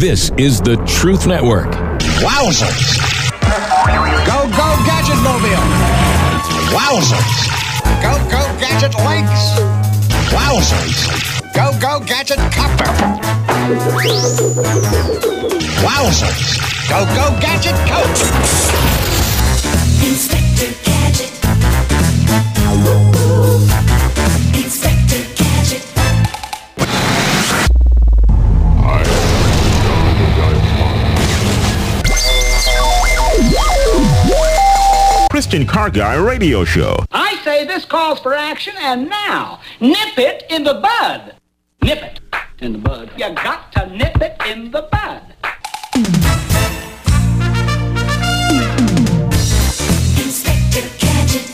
This is the Truth Network. Wowzers! Go, go, Gadget Mobile! Wowzers! Go, go, Gadget Links! Wowzers! Go, go, Gadget Copter! Wowzers! Go, go, Gadget Coach! Inspector Gadget. Inspector Christian Car Guy Radio Show. I say this calls for action, and now, nip it in the bud. Nip it in the bud. You got to nip it in the bud. Inspector Gadget.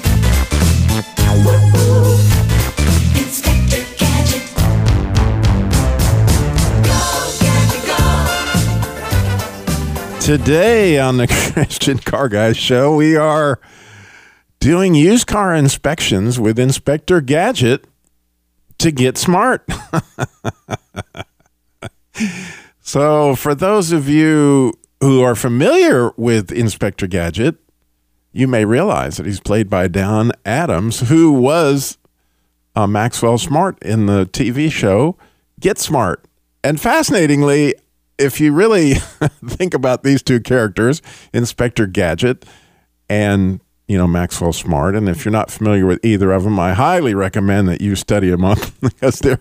Inspector Gadget. Go, Gadget, go. Today on the Christian Car Guys show, we are doing used car inspections with Inspector Gadget to get smart. so, for those of you who are familiar with Inspector Gadget, you may realize that he's played by Don Adams, who was uh, Maxwell Smart in the TV show Get Smart. And fascinatingly, if you really think about these two characters, Inspector Gadget and you know Maxwell Smart, and if you're not familiar with either of them, I highly recommend that you study them up because they're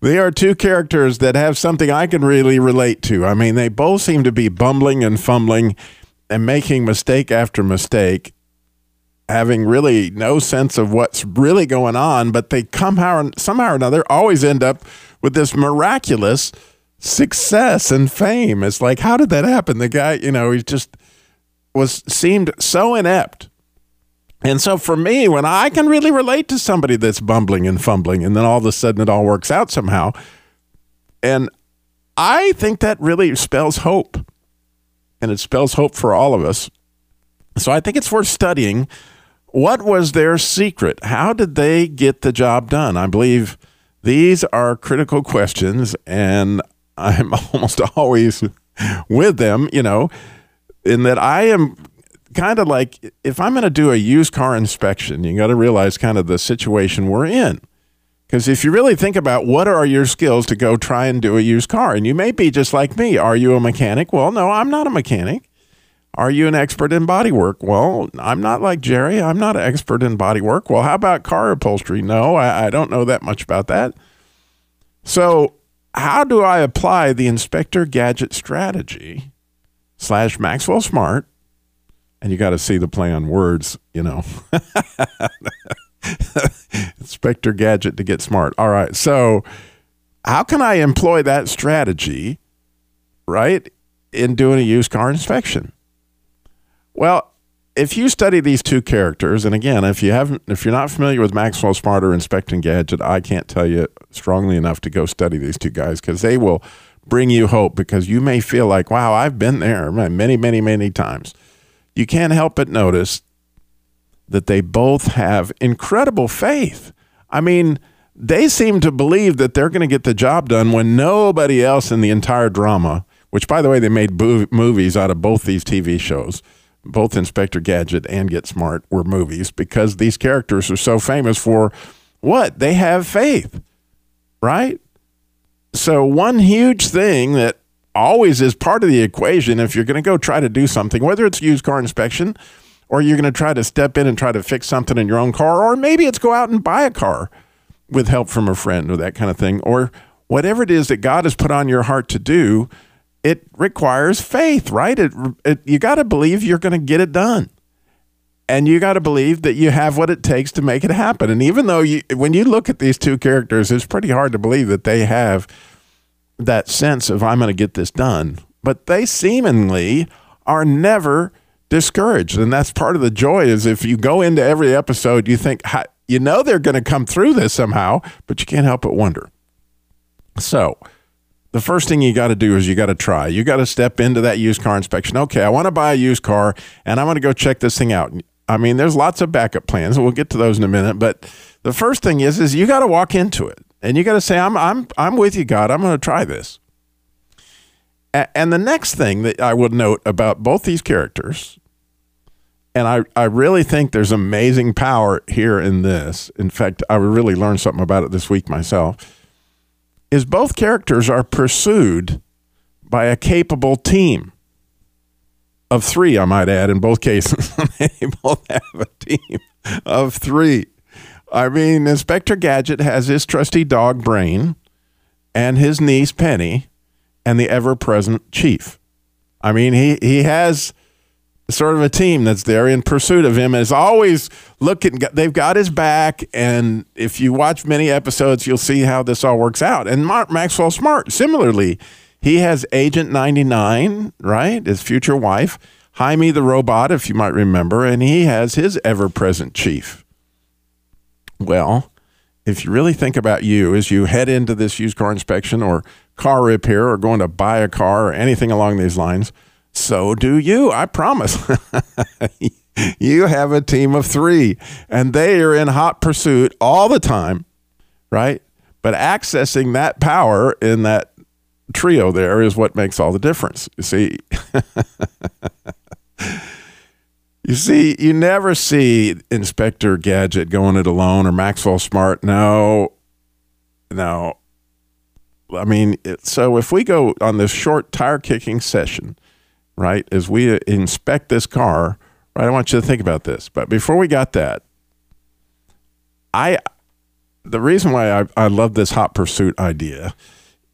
they are two characters that have something I can really relate to. I mean, they both seem to be bumbling and fumbling and making mistake after mistake, having really no sense of what's really going on, but they somehow somehow or another always end up with this miraculous success and fame. It's like, how did that happen? The guy, you know, he just was seemed so inept. And so for me, when I can really relate to somebody that's bumbling and fumbling, and then all of a sudden it all works out somehow, and I think that really spells hope. And it spells hope for all of us. So I think it's worth studying. What was their secret? How did they get the job done? I believe these are critical questions, and I'm almost always with them, you know, in that I am kind of like if I'm going to do a used car inspection, you got to realize kind of the situation we're in. Because if you really think about what are your skills to go try and do a used car, and you may be just like me, are you a mechanic? Well, no, I'm not a mechanic. Are you an expert in body work? Well, I'm not like Jerry. I'm not an expert in body work. Well, how about car upholstery? No, I, I don't know that much about that. So, how do I apply the Inspector Gadget strategy slash Maxwell Smart? And you got to see the play on words, you know. Inspector Gadget to get smart. All right. So, how can I employ that strategy, right, in doing a used car inspection? Well, if you study these two characters, and again, if you haven't, if you're not familiar with Maxwell Smart or Inspecting Gadget, I can't tell you strongly enough to go study these two guys because they will bring you hope. Because you may feel like, wow, I've been there many, many, many times. You can't help but notice that they both have incredible faith. I mean, they seem to believe that they're going to get the job done when nobody else in the entire drama, which, by the way, they made movies out of both these TV shows both Inspector Gadget and Get Smart were movies because these characters are so famous for what? They have faith, right? So, one huge thing that always is part of the equation if you're going to go try to do something, whether it's used car inspection or you're going to try to step in and try to fix something in your own car, or maybe it's go out and buy a car with help from a friend or that kind of thing, or whatever it is that God has put on your heart to do it requires faith, right? It, it you got to believe you're going to get it done. And you got to believe that you have what it takes to make it happen. And even though you when you look at these two characters, it's pretty hard to believe that they have that sense of I'm going to get this done. But they seemingly are never discouraged. And that's part of the joy is if you go into every episode, you think you know they're going to come through this somehow, but you can't help but wonder. So, the first thing you got to do is you got to try. You got to step into that used car inspection. Okay, I want to buy a used car and I want to go check this thing out. I mean, there's lots of backup plans. We'll get to those in a minute, but the first thing is is you got to walk into it and you got to say I'm I'm I'm with you, God. I'm going to try this. A- and the next thing that I would note about both these characters, and I, I really think there's amazing power here in this. In fact, I really learned something about it this week myself. Is both characters are pursued by a capable team of three, I might add, in both cases. they both have a team of three. I mean, Inspector Gadget has his trusty dog Brain and his niece Penny and the ever present Chief. I mean, he, he has sort of a team that's there in pursuit of him is always looking they've got his back and if you watch many episodes you'll see how this all works out and Mark maxwell smart similarly he has agent 99 right his future wife Hymie the robot if you might remember and he has his ever-present chief well if you really think about you as you head into this used car inspection or car repair or going to buy a car or anything along these lines so do you, I promise. you have a team of three, and they are in hot pursuit all the time, right? But accessing that power in that trio there is what makes all the difference. You see, you see, you never see Inspector Gadget going it alone or Maxwell Smart. No, no. I mean, it, so if we go on this short tire kicking session, right, as we inspect this car, right, I want you to think about this. But before we got that, I, the reason why I, I love this hot pursuit idea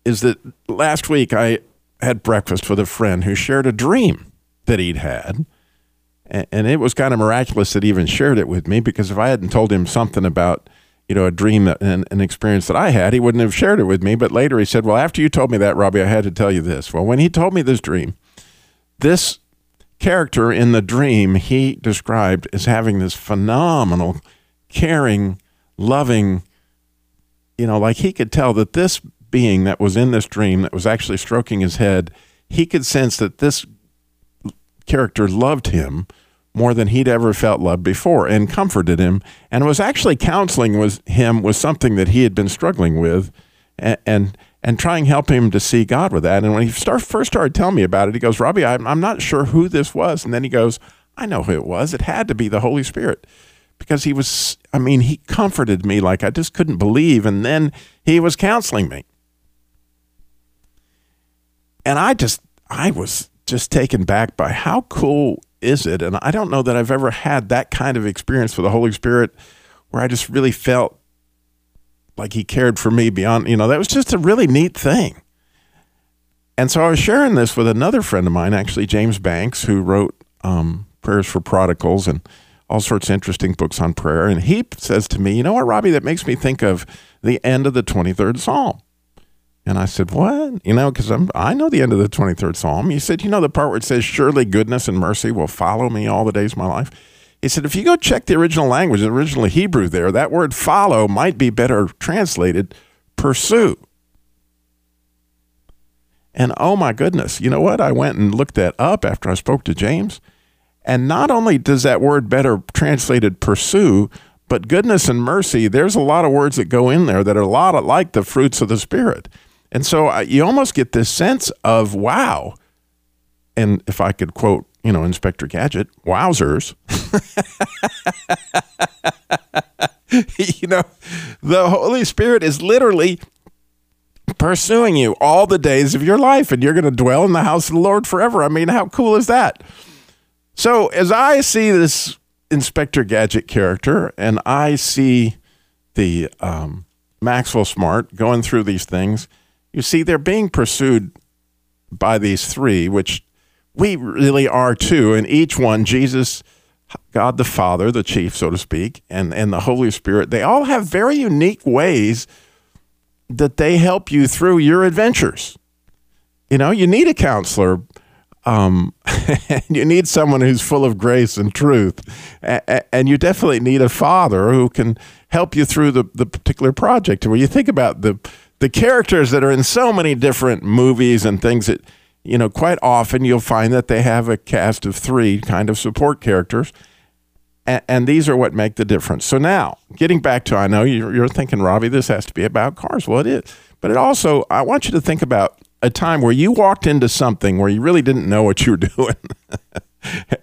is that last week I had breakfast with a friend who shared a dream that he'd had. A- And it was kind of miraculous that he even shared it with me because if I hadn't told him something about, you know, a dream that, and an experience that I had, he wouldn't have shared it with me. But later he said, Well, after you told me that, Robbie, I had to tell you this. Well, when he told me this dream, this character in the dream he described as having this phenomenal, caring, loving, you know, like he could tell that this being that was in this dream that was actually stroking his head, he could sense that this character loved him more than he'd ever felt loved before and comforted him and was actually counseling was him with something that he had been struggling with and and, and trying to help him to see God with that. And when he start, first started telling me about it, he goes, Robbie, I'm, I'm not sure who this was. And then he goes, I know who it was. It had to be the Holy Spirit because he was, I mean, he comforted me like I just couldn't believe. And then he was counseling me. And I just, I was just taken back by how cool is it? And I don't know that I've ever had that kind of experience with the Holy Spirit where I just really felt like he cared for me beyond, you know, that was just a really neat thing. And so I was sharing this with another friend of mine, actually, James Banks, who wrote um, Prayers for Prodigals and all sorts of interesting books on prayer. And he says to me, You know what, Robbie, that makes me think of the end of the 23rd Psalm. And I said, What? You know, because I know the end of the 23rd Psalm. He said, You know, the part where it says, Surely goodness and mercy will follow me all the days of my life. He said, If you go check the original language, the original Hebrew there, that word follow might be better translated pursue. And oh my goodness, you know what? I went and looked that up after I spoke to James. And not only does that word better translated pursue, but goodness and mercy, there's a lot of words that go in there that are a lot like the fruits of the Spirit. And so you almost get this sense of wow. And if I could quote, you know, Inspector Gadget, wowzers. you know, the Holy Spirit is literally pursuing you all the days of your life, and you're going to dwell in the house of the Lord forever. I mean, how cool is that? So, as I see this Inspector Gadget character, and I see the um, Maxwell Smart going through these things, you see they're being pursued by these three, which we really are too. And each one, Jesus, God the Father, the chief, so to speak, and, and the Holy Spirit, they all have very unique ways that they help you through your adventures. You know, you need a counselor. Um, you need someone who's full of grace and truth. And you definitely need a father who can help you through the, the particular project. When you think about the, the characters that are in so many different movies and things that, you know, quite often you'll find that they have a cast of three kind of support characters. And, and these are what make the difference. So now, getting back to, I know you're, you're thinking, Robbie, this has to be about cars. Well, it is. But it also, I want you to think about a time where you walked into something where you really didn't know what you were doing,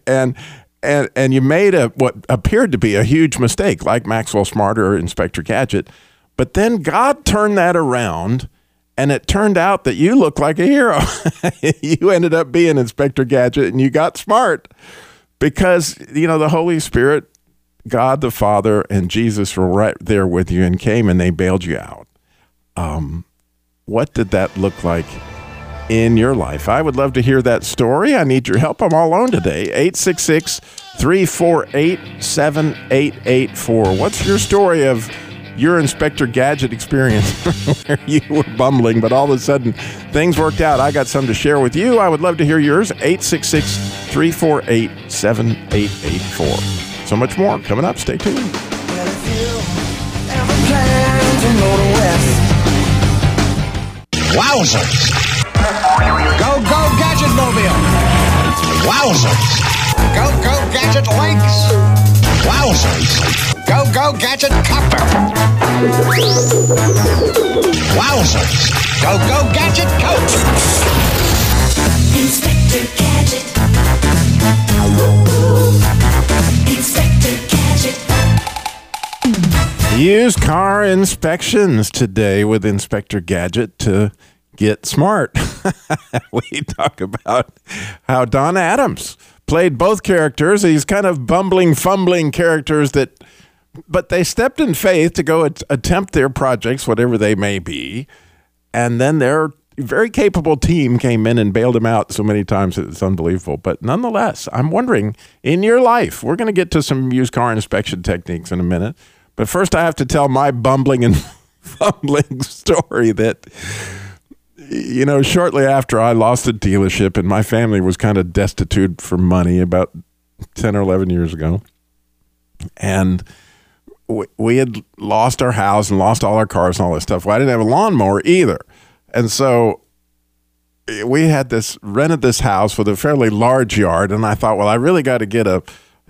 and and and you made a what appeared to be a huge mistake, like Maxwell Smart or Inspector Gadget, but then God turned that around. And it turned out that you look like a hero. you ended up being Inspector Gadget and you got smart because, you know, the Holy Spirit God the Father and Jesus were right there with you and came and they bailed you out. Um, what did that look like in your life? I would love to hear that story. I need your help. I'm all alone today. 866 348 7884. What's your story of your Inspector Gadget experience where you were bumbling, but all of a sudden things worked out? I got some to share with you. I would love to hear yours. 866 348 7884. So much more coming up. Stay tuned. Wowzers. Go, go, Gadget Mobile. Wowzers. Go, go, Gadget Links. Wowzers. Go, go, Gadget Copter. Wowzers. Go, go, Gadget Coach. Inspector Gadget. Inspector Gadget. Used car inspections today with Inspector Gadget to get smart. we talk about how Don Adams played both characters. These kind of bumbling, fumbling characters that, but they stepped in faith to go at, attempt their projects, whatever they may be. And then their very capable team came in and bailed them out so many times it's unbelievable. But nonetheless, I'm wondering in your life, we're going to get to some used car inspection techniques in a minute. But first, I have to tell my bumbling and fumbling story that, you know, shortly after I lost the dealership and my family was kind of destitute for money about 10 or 11 years ago. And we, we had lost our house and lost all our cars and all this stuff. Well, I didn't have a lawnmower either. And so we had this rented this house with a fairly large yard, and I thought, well, I really got to get a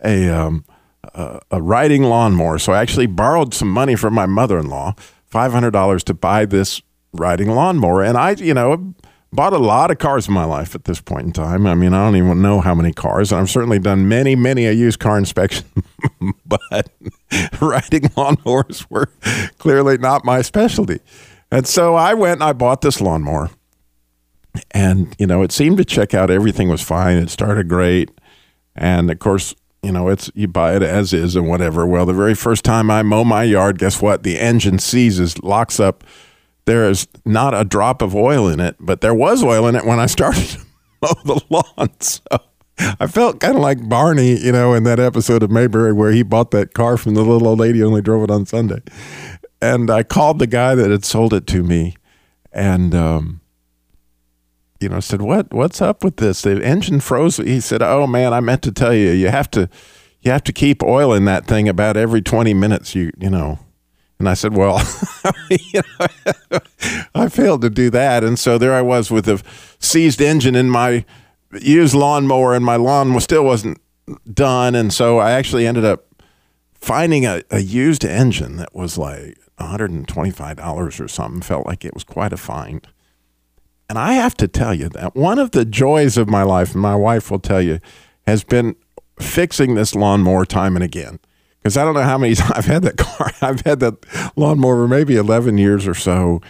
a um, a, a riding lawnmower. So I actually borrowed some money from my mother in law, five hundred dollars, to buy this riding lawnmower. And I, you know, bought a lot of cars in my life at this point in time. I mean, I don't even know how many cars, and I've certainly done many, many a used car inspection, but riding lawnmowers were clearly not my specialty. And so I went and I bought this lawnmower. And, you know, it seemed to check out everything was fine. It started great. And of course, you know, it's you buy it as is and whatever. Well, the very first time I mow my yard, guess what? The engine seizes, locks up. There is not a drop of oil in it, but there was oil in it when I started mow the lawn. So I felt kind of like Barney, you know, in that episode of Mayberry where he bought that car from the little old lady only drove it on Sunday. And I called the guy that had sold it to me and um you know, said, "What? What's up with this? The engine froze." He said, "Oh man, I meant to tell you. You have to, you have to keep oil in that thing about every twenty minutes. You, you know." And I said, "Well, you know, I failed to do that, and so there I was with a seized engine in my used lawnmower, and my lawn was still wasn't done, and so I actually ended up finding a, a used engine that was like $125 or something. Felt like it was quite a find." And I have to tell you that one of the joys of my life, and my wife will tell you, has been fixing this lawnmower time and again. Because I don't know how many times I've had that car. I've had that lawnmower maybe 11 years or so.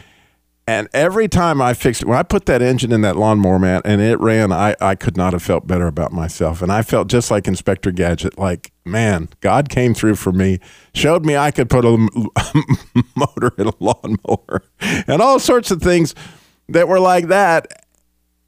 And every time I fixed it, when I put that engine in that lawnmower, man, and it ran, I, I could not have felt better about myself. And I felt just like Inspector Gadget, like, man, God came through for me, showed me I could put a motor in a lawnmower, and all sorts of things that were like that.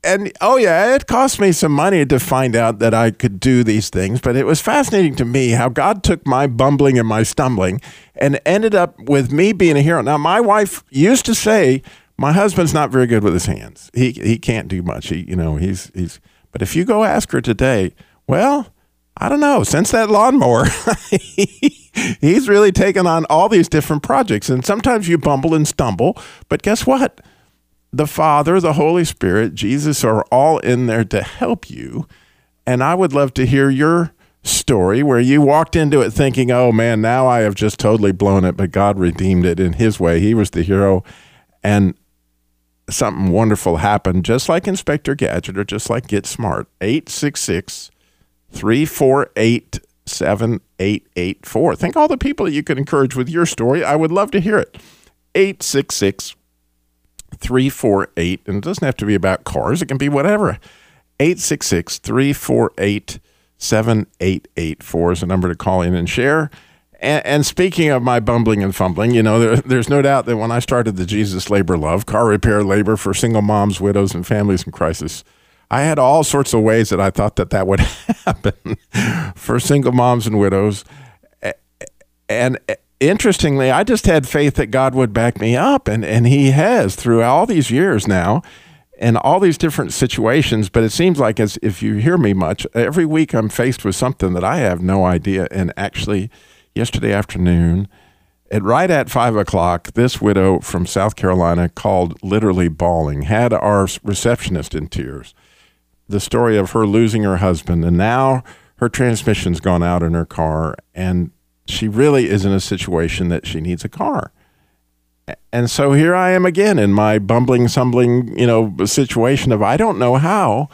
And oh, yeah, it cost me some money to find out that I could do these things, but it was fascinating to me how God took my bumbling and my stumbling and ended up with me being a hero. Now, my wife used to say, my husband's not very good with his hands. He he can't do much. He you know he's he's. But if you go ask her today, well, I don't know. Since that lawnmower, he's really taken on all these different projects. And sometimes you bumble and stumble, but guess what? The Father, the Holy Spirit, Jesus are all in there to help you. And I would love to hear your story where you walked into it thinking, oh man, now I have just totally blown it, but God redeemed it in His way. He was the hero. And something wonderful happened, just like Inspector Gadget or just like Get Smart. 866 348 7884. Think all the people that you could encourage with your story. I would love to hear it. 866 348, and it doesn't have to be about cars, it can be whatever. 866 348 7884 is the number to call in and share. And, and speaking of my bumbling and fumbling, you know, there, there's no doubt that when I started the Jesus Labor Love, car repair labor for single moms, widows, and families in crisis, I had all sorts of ways that I thought that that would happen for single moms and widows. A- And interestingly, I just had faith that God would back me up, and, and He has through all these years now and all these different situations. But it seems like, as if you hear me much, every week I'm faced with something that I have no idea. And actually, yesterday afternoon, at right at five o'clock, this widow from South Carolina called literally bawling, had our receptionist in tears. The story of her losing her husband, and now her transmission's gone out in her car, and she really is in a situation that she needs a car. And so here I am again in my bumbling, stumbling, you know, situation of I don't know how,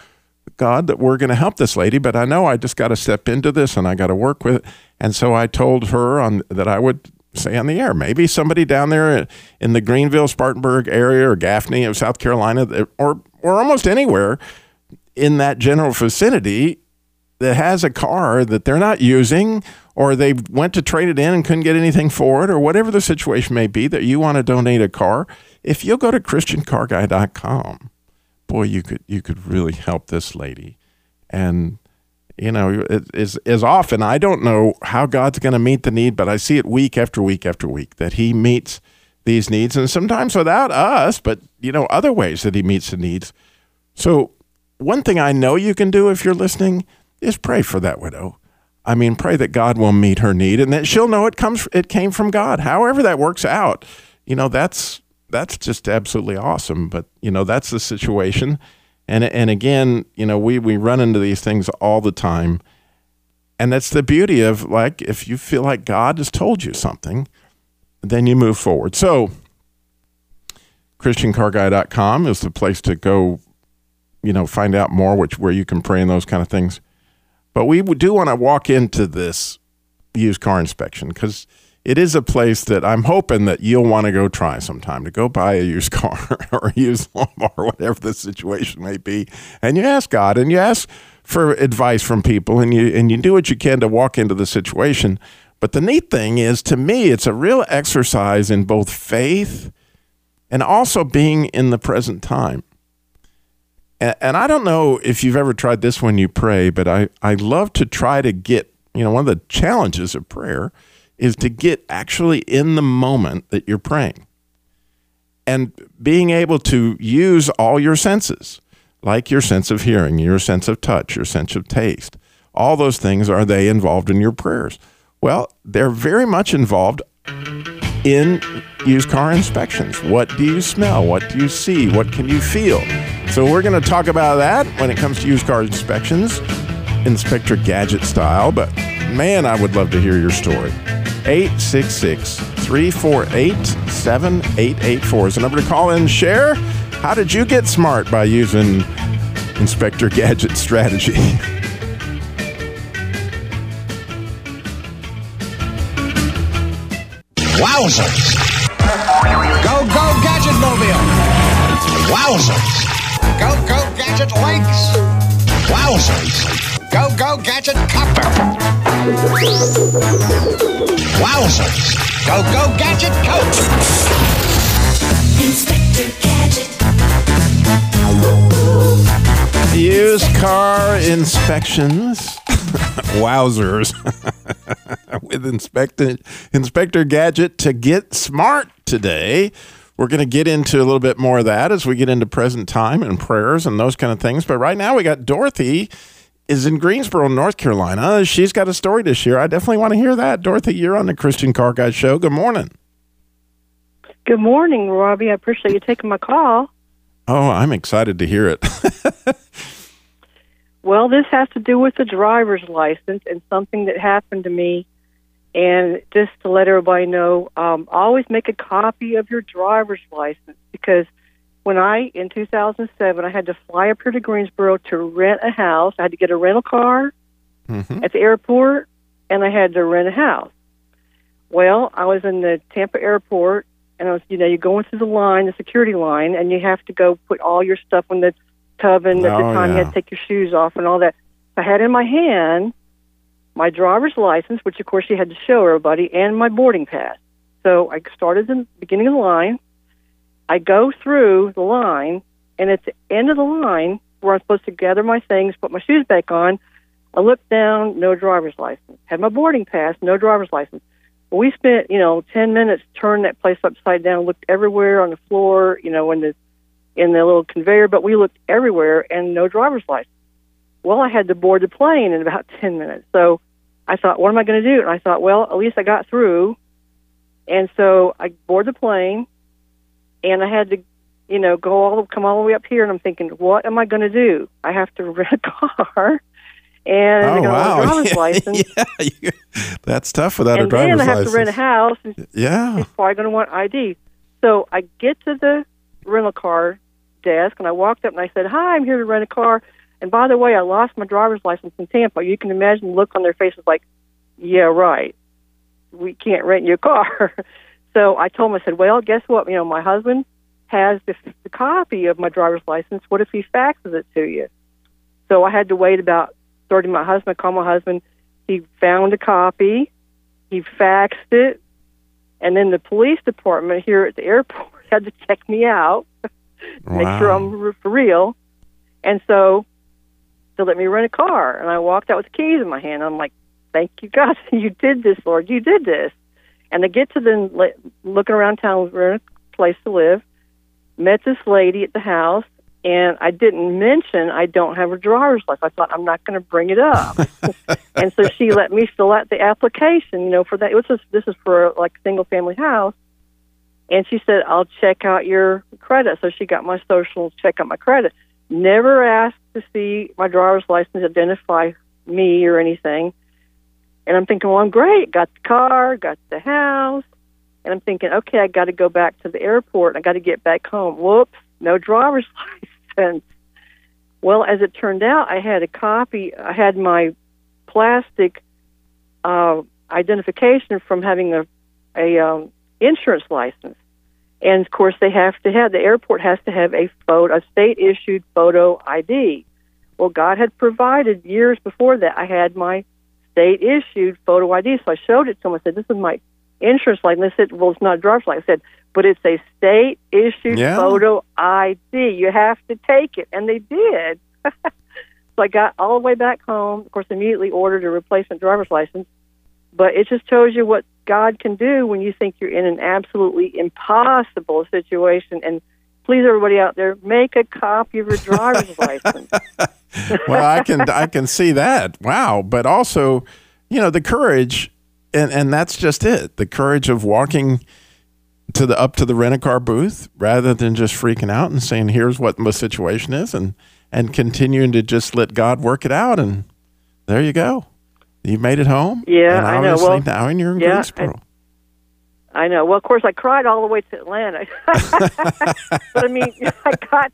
God, that we're going to help this lady, but I know I just got to step into this and I got to work with it. And so I told her on that I would say on the air, maybe somebody down there in the Greenville, Spartanburg area or Gaffney of South Carolina, or or almost anywhere in that general vicinity that has a car that they're not using or they went to trade it in and couldn't get anything for it or whatever the situation may be that you want to donate a car if you'll go to christiancarguy.com boy you could you could really help this lady and you know is as often i don't know how god's going to meet the need but i see it week after week after week that he meets these needs and sometimes without us but you know other ways that he meets the needs so one thing I know you can do if you're listening is pray for that widow. I mean, pray that God will meet her need and that she'll know it comes it came from God. However that works out, you know, that's that's just absolutely awesome. But you know, that's the situation. And and again, you know, we we run into these things all the time. And that's the beauty of like if you feel like God has told you something, then you move forward. So christiancarguy.com is the place to go you know find out more which where you can pray and those kind of things but we do want to walk into this used car inspection because it is a place that i'm hoping that you'll want to go try sometime to go buy a used car or a used lawnmower or whatever the situation may be. And you ask god and you ask for advice from people and you and you do what you can to walk into the situation. But the neat thing is to me it's a real exercise in both faith and also being in the present time and, and I don't know if you've ever tried this when you pray, but I, I love to try to get, you know, one of the challenges of prayer is to get actually in the moment that you're praying and being able to use all your senses, like your sense of hearing, your sense of touch, your sense of taste. All those things, are they involved in your prayers? Well, they're very much involved in used car inspections. What do you smell? What do you see? What can you feel? So we're going to talk about that when it comes to used car inspections, Inspector Gadget style. But man, I would love to hear your story. 866 348 7884 is the number to call in and share. How did you get smart by using Inspector Gadget strategy? Wowzers! Go, go, Gadget Mobile! Wowzers! Go, go, Gadget Lakes! Wowzers! Go, go, Gadget Copter! Wowzers! Go, go, Gadget Coach! Inspector Gadget. Used car inspections. Wowzers. With Inspector, Inspector Gadget to get smart today. We're going to get into a little bit more of that as we get into present time and prayers and those kind of things. But right now we got Dorothy is in Greensboro, North Carolina. She's got a story to share. I definitely want to hear that. Dorothy, you're on the Christian Car Guy show. Good morning. Good morning, Robbie. I appreciate you taking my call. Oh, I'm excited to hear it. Well, this has to do with the driver's license and something that happened to me. And just to let everybody know, um, always make a copy of your driver's license because when I, in 2007, I had to fly up here to Greensboro to rent a house. I had to get a rental car Mhm. at the airport, and I had to rent a house. Well, I was in the Tampa airport, and I was, you know, you're going through the line, the security line, and you have to go put all your stuff in the tub, and at the Oh, time you had to take your shoes off and all that. I had in my hand my driver's license, which of course she had to show everybody, and my boarding pass. So I started the beginning of the line. I go through the line, and at the end of the line, where I'm supposed to gather my things, put my shoes back on, I looked down, no driver's license. Had my boarding pass, no driver's license. We spent, you know, ten minutes turning that place upside down, looked everywhere on the floor, you know, in the in the little conveyor, but we looked everywhere and no driver's license. Well, I had to board the plane in about ten minutes. So I thought, what am I going to do? And I thought, well, at least I got through. And so I board the plane, and I had to, you know, go all come all the way up here, and I'm thinking, what am I going to do? I have to rent a car, and I Oh wow! driver's license, yeah, that's tough without a driver's license. and then I have license. to rent a house. And yeah. she's probably going to want ID. So I get to the rental car desk, and I walked up and I said, "Hi, I'm here to rent a car." And by the way, I lost my driver's license in Tampa. You can imagine the look on their faces, like, "Yeah, right. We can't rent you a car." so I told him, I said, "Well, guess what? You know, my husband has the, the copy of my driver's license. What if he faxes it to you?" So I had to wait about thirty. My husband called my husband. He found a copy. He faxed it and then the police department here at the airport had to check me out, make sure I'm for real. And so they let me rent a car, and I walked out with the keys in my hand. I'm like, "Thank you, God, you did this, Lord, you did this." And I get to the looking around town, rent a place to live. Met this lady at the house, and I didn't mention I don't have a driver's license. I thought I'm not going to bring it up, and so she let me fill out the application. You know, for that. It was just, this is for like single family house, and she said I'll check out your credit. So she got my social, check out my credit. Never asked to see my driver's license, identify me or anything. And I'm thinking, well, I'm great. Got the car, got the house, and I'm thinking, okay, I got to go back to the airport. I got to get back home. Whoops, no driver's license. Well, as it turned out, I had a copy. I had my plastic uh, identification from having a a um, insurance license, and of course, they have to have the airport has to have a photo, a state issued photo ID. Well, God had provided years before that. I had my state issued photo ID, so I showed it to. I said, "This is my insurance license." They said, "Well, it's not a driver's license." I said, "But it's a state issued Yeah. photo ID. You have to take it," and they did. so I got all the way back home. Of course, immediately ordered a replacement driver's license. But it just shows you what God can do when you think you're in an absolutely impossible situation. And please, everybody out there, make a copy of your driver's license. well, I can I can see that. Wow, but also, you know, the courage, and and that's just it. The courage of walking to the up to the rent a car booth rather than just freaking out and saying, "Here's what the situation is," and and continuing to just let God work it out. And there you go. You made it home. Yeah, and I know. obviously Well, now you're in yeah, Greensboro. I know. Well, of course, I cried all the way to Atlanta. but I mean, I got.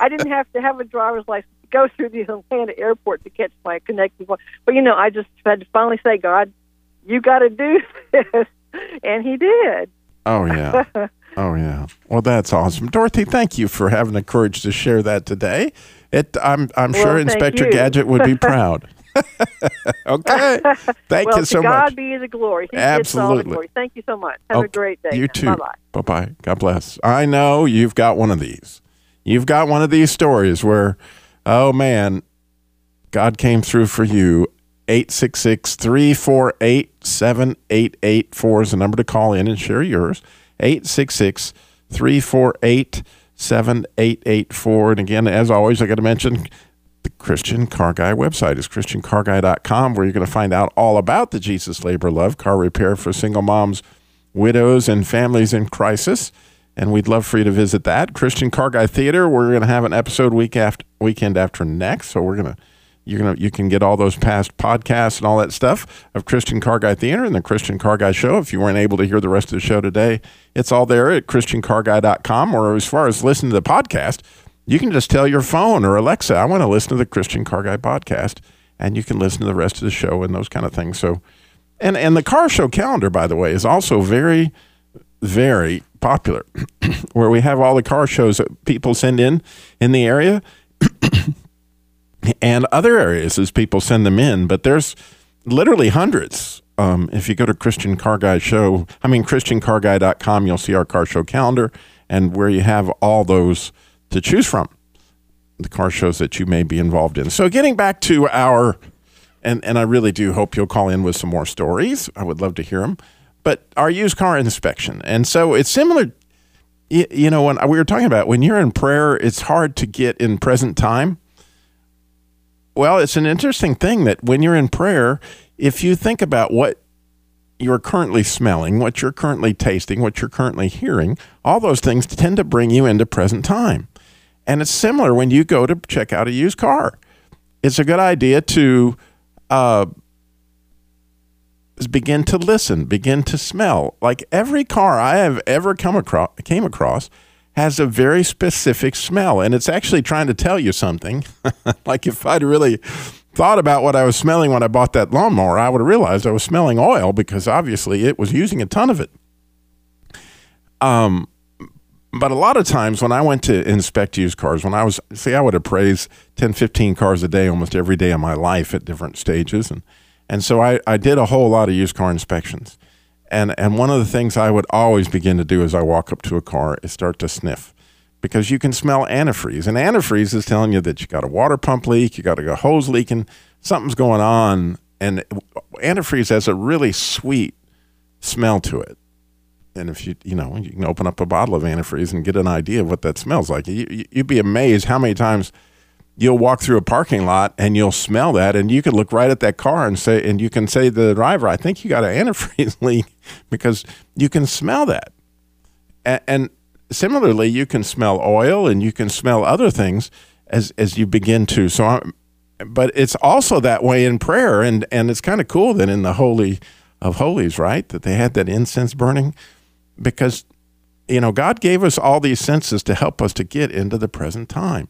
I didn't have to have a driver's license to go through the Atlanta airport to catch my connecting point. But you know, I just had to finally say, God, you got to do this, and He did. Oh yeah. Oh yeah. Well, that's awesome, Dorothy. Thank you for having the courage to share that today. It, I'm I'm Well, sure Inspector you. Gadget would be proud. okay. Thank well, you so much. to God much. be the glory. He all the Absolutely. glory. Thank you so much. Have a great day. You too. Bye bye. Bye bye. God bless. I know you've got one of these. You've got one of these stories where, oh man, God came through for you. 866 348 7884 is the number to call in and share yours. 866 348 7884. And again, as always, I got to mention the Christian Car Guy website is christiancarguy.com where you're going to find out all about the Jesus Labor Love car repair for single moms, widows, and families in crisis. And we'd love for you to visit that. Christian Car Guy Theater, we're going to have an episode week after weekend after next. So we're going to You're gonna you can get all those past podcasts and all that stuff of Christian Car Guy Theater and the Christian Car Guy Show. If you weren't able to hear the rest of the show today, it's all there at ChristianCarGuy.com. Or as far as listening to the podcast, you can just tell your phone or Alexa, I want to listen to the Christian Car Guy podcast, and you can listen to the rest of the show and those kind of things. So, and and the car show calendar, by the way, is also very very popular, where we have all the car shows that people send in in the area and other areas as people send them in. But there's literally hundreds. Um, if you go to Christian Car Guy Show, I mean, ChristianCarGuy.com, you'll see our car show calendar and where you have all those to choose from, the car shows that you may be involved in. So, getting back to our, and, and I really do hope you'll call in with some more stories. I would love to hear them. But our used car inspection. And so it's similar, you, know, when uh, we were talking about when you're in prayer, it's hard to get in present time. Well, it's an interesting thing that when you're in prayer, if you think about what you're currently smelling, what you're currently tasting, what you're currently hearing, all those things tend to bring you into present time. And it's similar when you go to check out a used car. It's a good idea to uh, begin to listen, begin to smell. Like every car I have ever come across, came across has a very specific smell, and it's actually trying to tell you something. like if I'd really thought about what I was smelling when I bought that lawnmower, I would have realized I was smelling oil because obviously it was using a ton of it. Um, but a lot of times when I went to inspect used cars, when I was, see, I would appraise 10, 15 cars a day almost every day of my life at different stages. And, and so I, I did a whole lot of used car inspections. And, and one of the things I would always begin to do as I walk up to a car is start to sniff because you can smell antifreeze. And antifreeze is telling you that you got a water pump leak, you got a hose leaking, something's going on. And antifreeze has a really sweet smell to it. And if you, you know, you can open up a bottle of antifreeze and get an idea of what that smells like. You, you'd be amazed how many times you'll walk through a parking lot and you'll smell that and you could look right at that car and say and you can say to the driver i think you got an antifreeze leak because you can smell that. And, and similarly you can smell oil and you can smell other things as as you begin to. So I'm, but it's also that way in prayer and and it's kind of cool that in the holy of holies right that they had that incense burning because you know god gave us all these senses to help us to get into the present time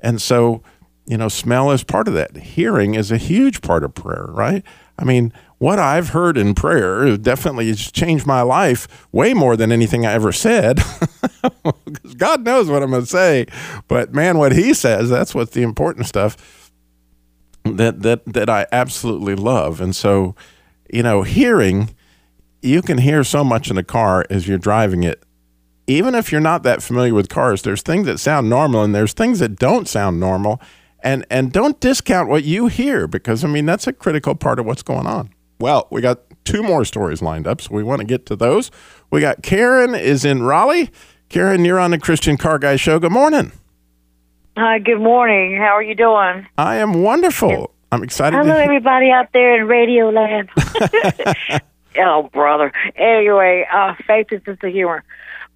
and so, you know, smell is part of that. Hearing is a huge part of prayer, right? I mean, what I've heard in prayer definitely has changed my life way more than anything I ever said. Because God knows what I'm going to say. But man, what He says, that's what's the important stuff that, that, that I absolutely love. And so, you know, hearing, you can hear so much in a car as you're driving it even if you're not that familiar with cars, there's things that sound normal and there's things that don't sound normal. And and don't discount what you hear because I mean that's a critical part of what's going on. Well, we got two more stories lined up, so we want to get to those. We got Karen is in Raleigh. Karen, you're on the Christian Car Guy show. Good morning. Hi, good morning. How are you doing? I am wonderful. I'm excited. Hello, everybody out there in Radio Land. oh, brother. Anyway, uh, faith is just a humor.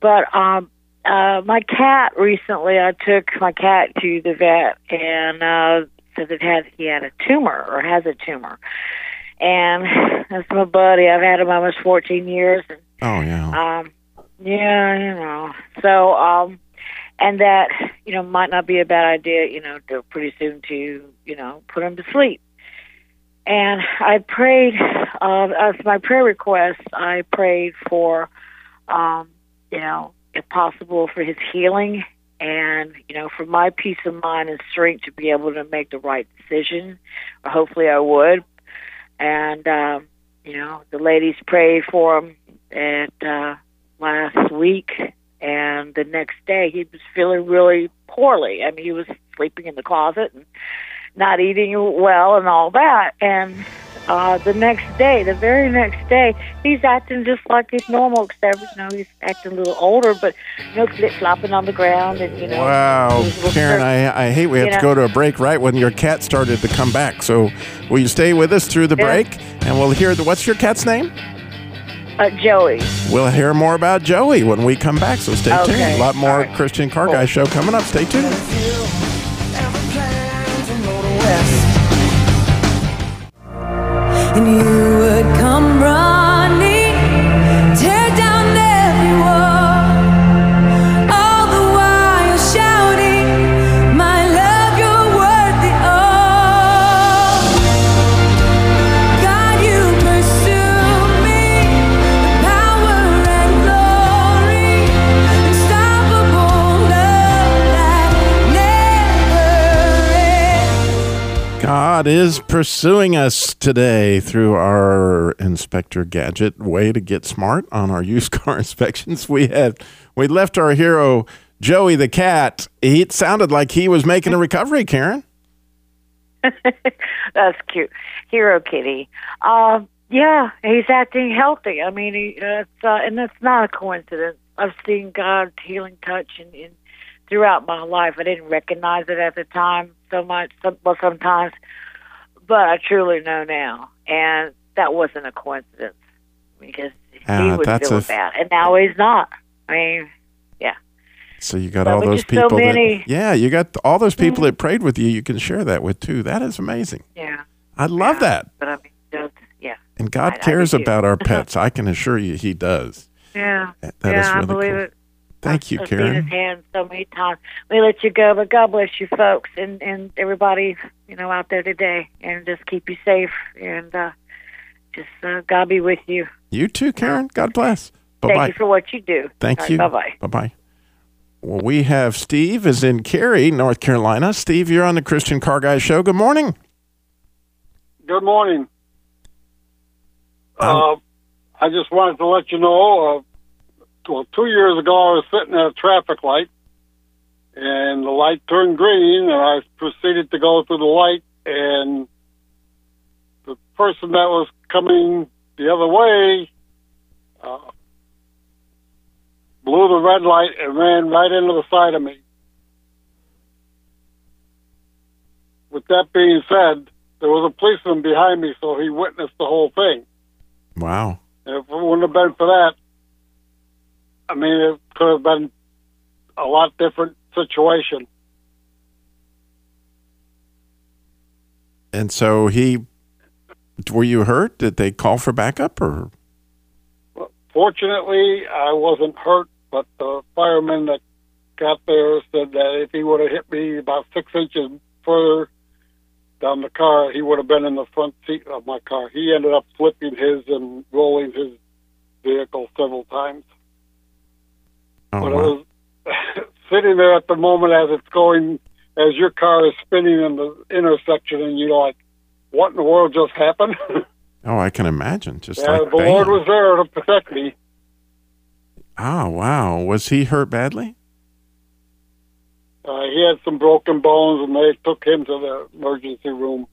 But um, uh, my cat recently, I took my cat to the vet and uh, said it had he had a tumor or has a tumor, and that's my buddy. I've had him almost 14 years. And, Oh yeah. um, yeah, you know. So, um, and that you know might not be a bad idea. You know, to pretty soon to you know put him to sleep. And I prayed uh, as my prayer request. I prayed for, um, you know, if possible, for his healing and you know for my peace of mind and strength to be able to make the right decision. Hopefully, I would. And um, you know, the ladies prayed for him at uh, last week, and the next day he was feeling really poorly. I mean, he was sleeping in the closet and not eating well and all that. And uh, the next day, the very next day, he's acting just like he's normal, except you know he's acting a little older, but you know flip flopping on the ground and you know. Wow, he's a little Karen, I, I hate we have to go to a break right when your cat started to come back. So, will you stay with us through the Yeah. break, and we'll hear the what's your cat's name? uh, Joey. We'll hear more about Joey when we come back. So stay tuned. A lot more right. Christian Car Guy show coming up. Stay tuned. And you God is pursuing us today through our Inspector Gadget way to get smart on our used car inspections. We had we left our hero Joey the cat. He it sounded like he was making a recovery, Karen. That's cute. Hero Kitty. Um, yeah, he's acting healthy. I mean, he, uh, it's, uh, and that's not a coincidence. I've seen God's healing touch in throughout my life. I didn't recognize it at the time so much, some, well, sometimes, but I truly know now. And that wasn't a coincidence because Ah, he was that's feeling a- bad, and now he's not. I mean, yeah. So you got But all those so people many- that Yeah, you got all those people that prayed with you. You can share that with too. That is amazing. Yeah. I love that. But I mean, just, yeah. And God I- I cares too. about our pets. I can assure you he does. Yeah. That- that yeah, is I really believe cool. it. Thank you, I've seen his Karen. hand so many times. We let you go, but God bless you, folks, and and everybody, you know, out there today, and just keep you safe, and uh, just uh, God be with you. You too, Karen. God bless. Bye Thank bye. you for what you do. Thank you. Bye bye. Bye bye. Well, we have Steve is in Cary, North Carolina. Steve, you're on the Christian Car Guy Show. Good morning. Good morning. Uh, I just wanted to let you know. Well, two years ago, I was sitting at a traffic light, and the light turned green, and I proceeded to go through the light, and the person that was coming the other way uh, blew the red light and ran right into the side of me. With that being said, there was a policeman behind me, so he witnessed the whole thing. Wow. And if it wouldn't have been for that, I mean, it could have been a lot different situation. And so he, were you hurt? Did they call for backup or? Fortunately, I wasn't hurt, but the fireman that got there said that if he would have hit me about six inches further down the car, he would have been in the front seat of my car. He ended up flipping his and rolling his vehicle several times. Oh, but wow. it was sitting there at the moment as it's going, as your car is spinning in the intersection, and you're like, "What in the world just happened?" Oh, I can imagine. Just yeah, like the bam. Lord was there to protect me. Oh, wow. Was he hurt badly? Uh, he had some broken bones, and they took him to the emergency room.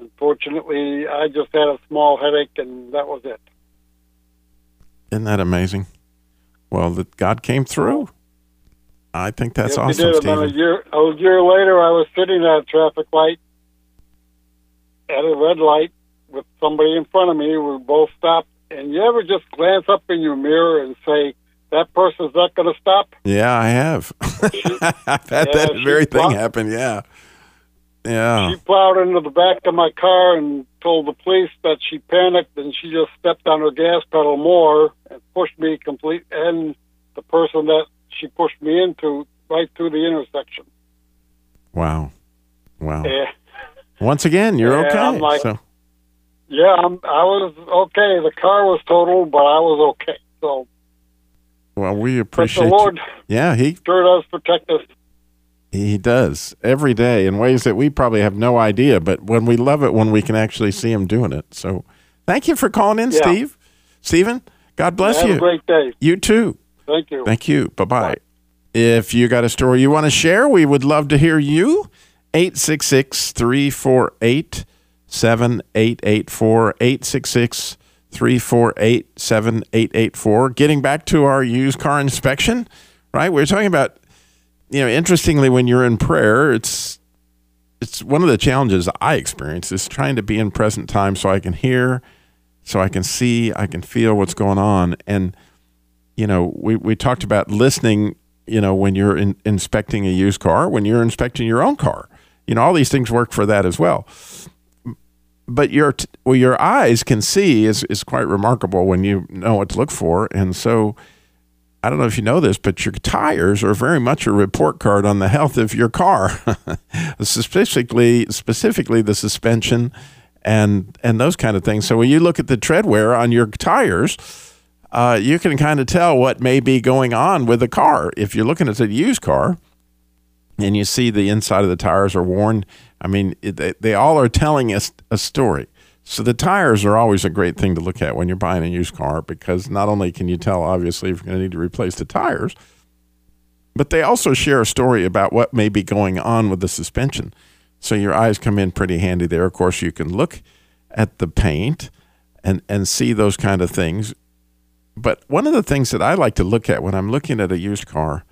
Unfortunately, I just had a small headache, and that was it. Isn't that amazing? Well, that God came through. I think that's Yes, awesome, did. Then a year, a year later, I was sitting at a traffic light at a red light with somebody in front of me. We both stopped. And you ever just glance up in your mirror and say, that person's not going to stop? Yeah, I have. I've had Yeah, that very thing bought- happen. Yeah. Yeah. She plowed into the back of my car and told the police that she panicked and she just stepped on her gas pedal more and pushed me complete and the person that she pushed me into right through the intersection. Wow. Wow. Yeah. Once again, you're Yeah, okay. I'm like- so Yeah, I'm, I was okay. The car was totaled, but I was okay. So, well, we but the appreciate you. Lord Yeah, he sure does protect us. He does every day in ways that we probably have no idea, but when we love it when we can actually see him doing it. So, thank you for calling in, Yeah. Steve. Stephen, God bless Have you. a great day. You too. Thank you. Thank you. Bye bye. If you got a story you want to share, we would love to hear you. 866 348 7884. 866 348 7884. Getting back to our used car inspection, right? We are talking about, you know, interestingly, when you're in prayer, it's it's one of the challenges I experience is trying to be in present time so I can hear, so I can see, I can feel what's going on. And you know, we, we talked about listening, you know, when you're in, inspecting a used car, when you're inspecting your own car. You know, all these things work for that as well. But your well, your eyes can see is, is quite remarkable when you know what to look for. And so I don't know if you know this, but your tires are very much a report card on the health of your car, specifically specifically the suspension and and those kind of things. So when you look at the tread wear on your tires, uh, you can kind of tell what may be going on with the car. If you're looking at a used car, and you see the inside of the tires are worn. I mean, they, they all are telling us a story. So the tires are always a great thing to look at when you're buying a used car because not only can you tell, obviously, if you're going to need to replace the tires, but they also share a story about what may be going on with the suspension. So your eyes come in pretty handy there. Of course, you can look at the paint and, and see those kind of things. But one of the things that I like to look at when I'm looking at a used car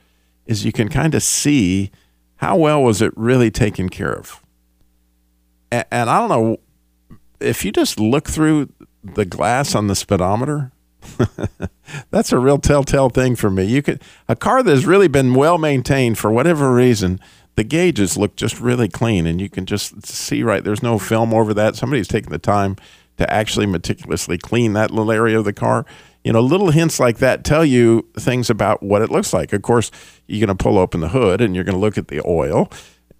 is you can kind of see how well was it really taken care of. And, and I don't know if you just look through the glass on the speedometer. that's a real telltale thing for me. You could a car that has really been well maintained for whatever reason. The gauges look just really clean, and you can just see right. There's no film over that. Somebody's taken the time to actually meticulously clean that little area of the car. You know, little hints like that tell you things about what it looks like. Of course, you're going to pull open the hood and you're going to look at the oil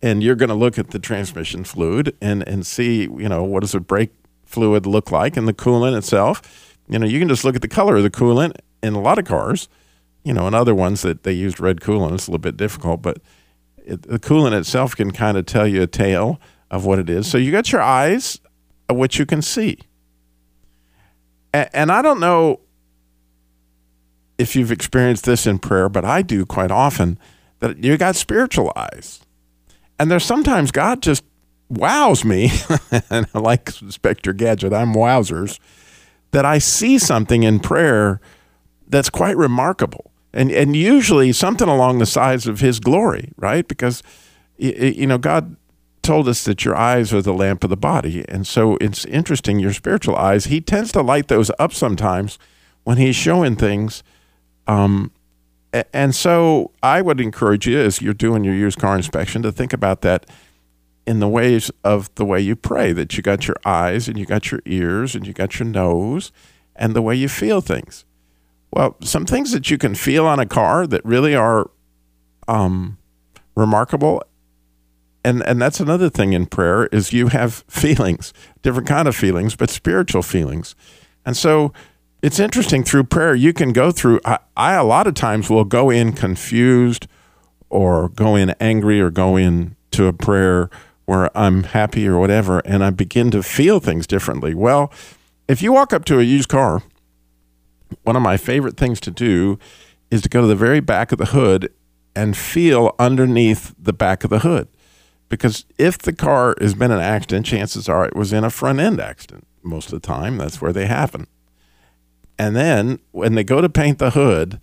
and you're going to look at the transmission fluid and, and see, you know, what does the brake fluid look like and the coolant itself. You know, you can just look at the color of the coolant in a lot of cars, you know, and other ones that they used red coolant. It's a little bit difficult, but it, the coolant itself can kind of tell you a tale of what it is. So you got your eyes, what you can see. And, and I don't know if you've experienced this in prayer, but I do quite often that you got spiritual eyes. And there's sometimes God just wows me, and I like Inspector Gadget, I'm wowzers, that I see something in prayer that's quite remarkable. And, and usually something along the size of his glory, right? Because, you know, God told us that your eyes are the lamp of the body. And so it's interesting, your spiritual eyes, he tends to light those up sometimes when he's showing things. Um, and so I would encourage you, as you're doing your used car inspection, to think about that in the ways of the way you pray, that you got your eyes and you got your ears and you got your nose and the way you feel things. Well, some things that you can feel on a car that really are um, remarkable. And, and that's another thing in prayer is you have feelings, different kind of feelings, but spiritual feelings. And so it's interesting through prayer, you can go through, I, I a lot of times will go in confused or go in angry or go in to a prayer where I'm happy or whatever, and I begin to feel things differently. Well, if you walk up to a used car, one of my favorite things to do is to go to the very back of the hood and feel underneath the back of the hood. Because if the car has been an accident, chances are it was in a front end accident. Most of the time, that's where they happen. And then when they go to paint the hood,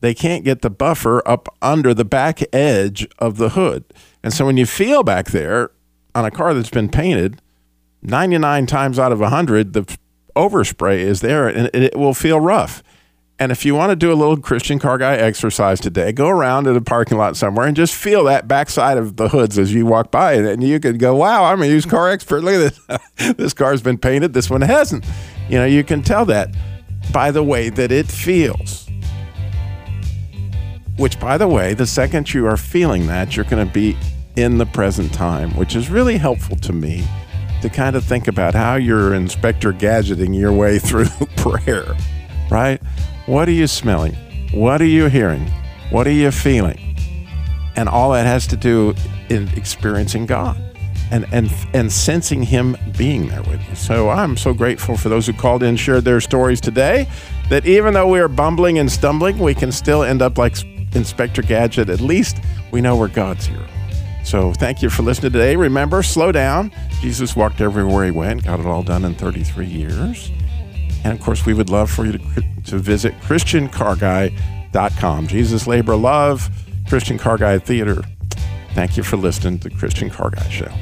they can't get the buffer up under the back edge of the hood. And so when you feel back there, on a car that's been painted, 99 times out of 100, the overspray is there and it will feel rough. And if you want to do a little Christian car guy exercise today, go around in a parking lot somewhere and just feel that backside of the hoods as you walk by. And you could go, wow, I'm a used car expert. Look at this. this car's been painted. This one hasn't. You know, you can tell that by the way that it feels. Which, by the way, the second you are feeling that, you're going to be in the present time, which is really helpful to me to kind of think about how you're inspector gadgeting your way through prayer, right? What are you smelling? What are you hearing? What are you feeling? And all that has to do in experiencing God and, and, and sensing Him being there with you. So I'm so grateful for those who called in, and shared their stories today, that even though we are bumbling and stumbling, we can still end up like Inspector Gadget. At least we know we're God's hero. So thank you for listening today. Remember, slow down. Jesus walked everywhere he went, got it all done in 33 years. And of course, we would love for you to, to visit ChristianCarGuy.com. Jesus, Labor, Love, Christian Car Guy Theater. Thank you for listening to the Christian Car Guy Show.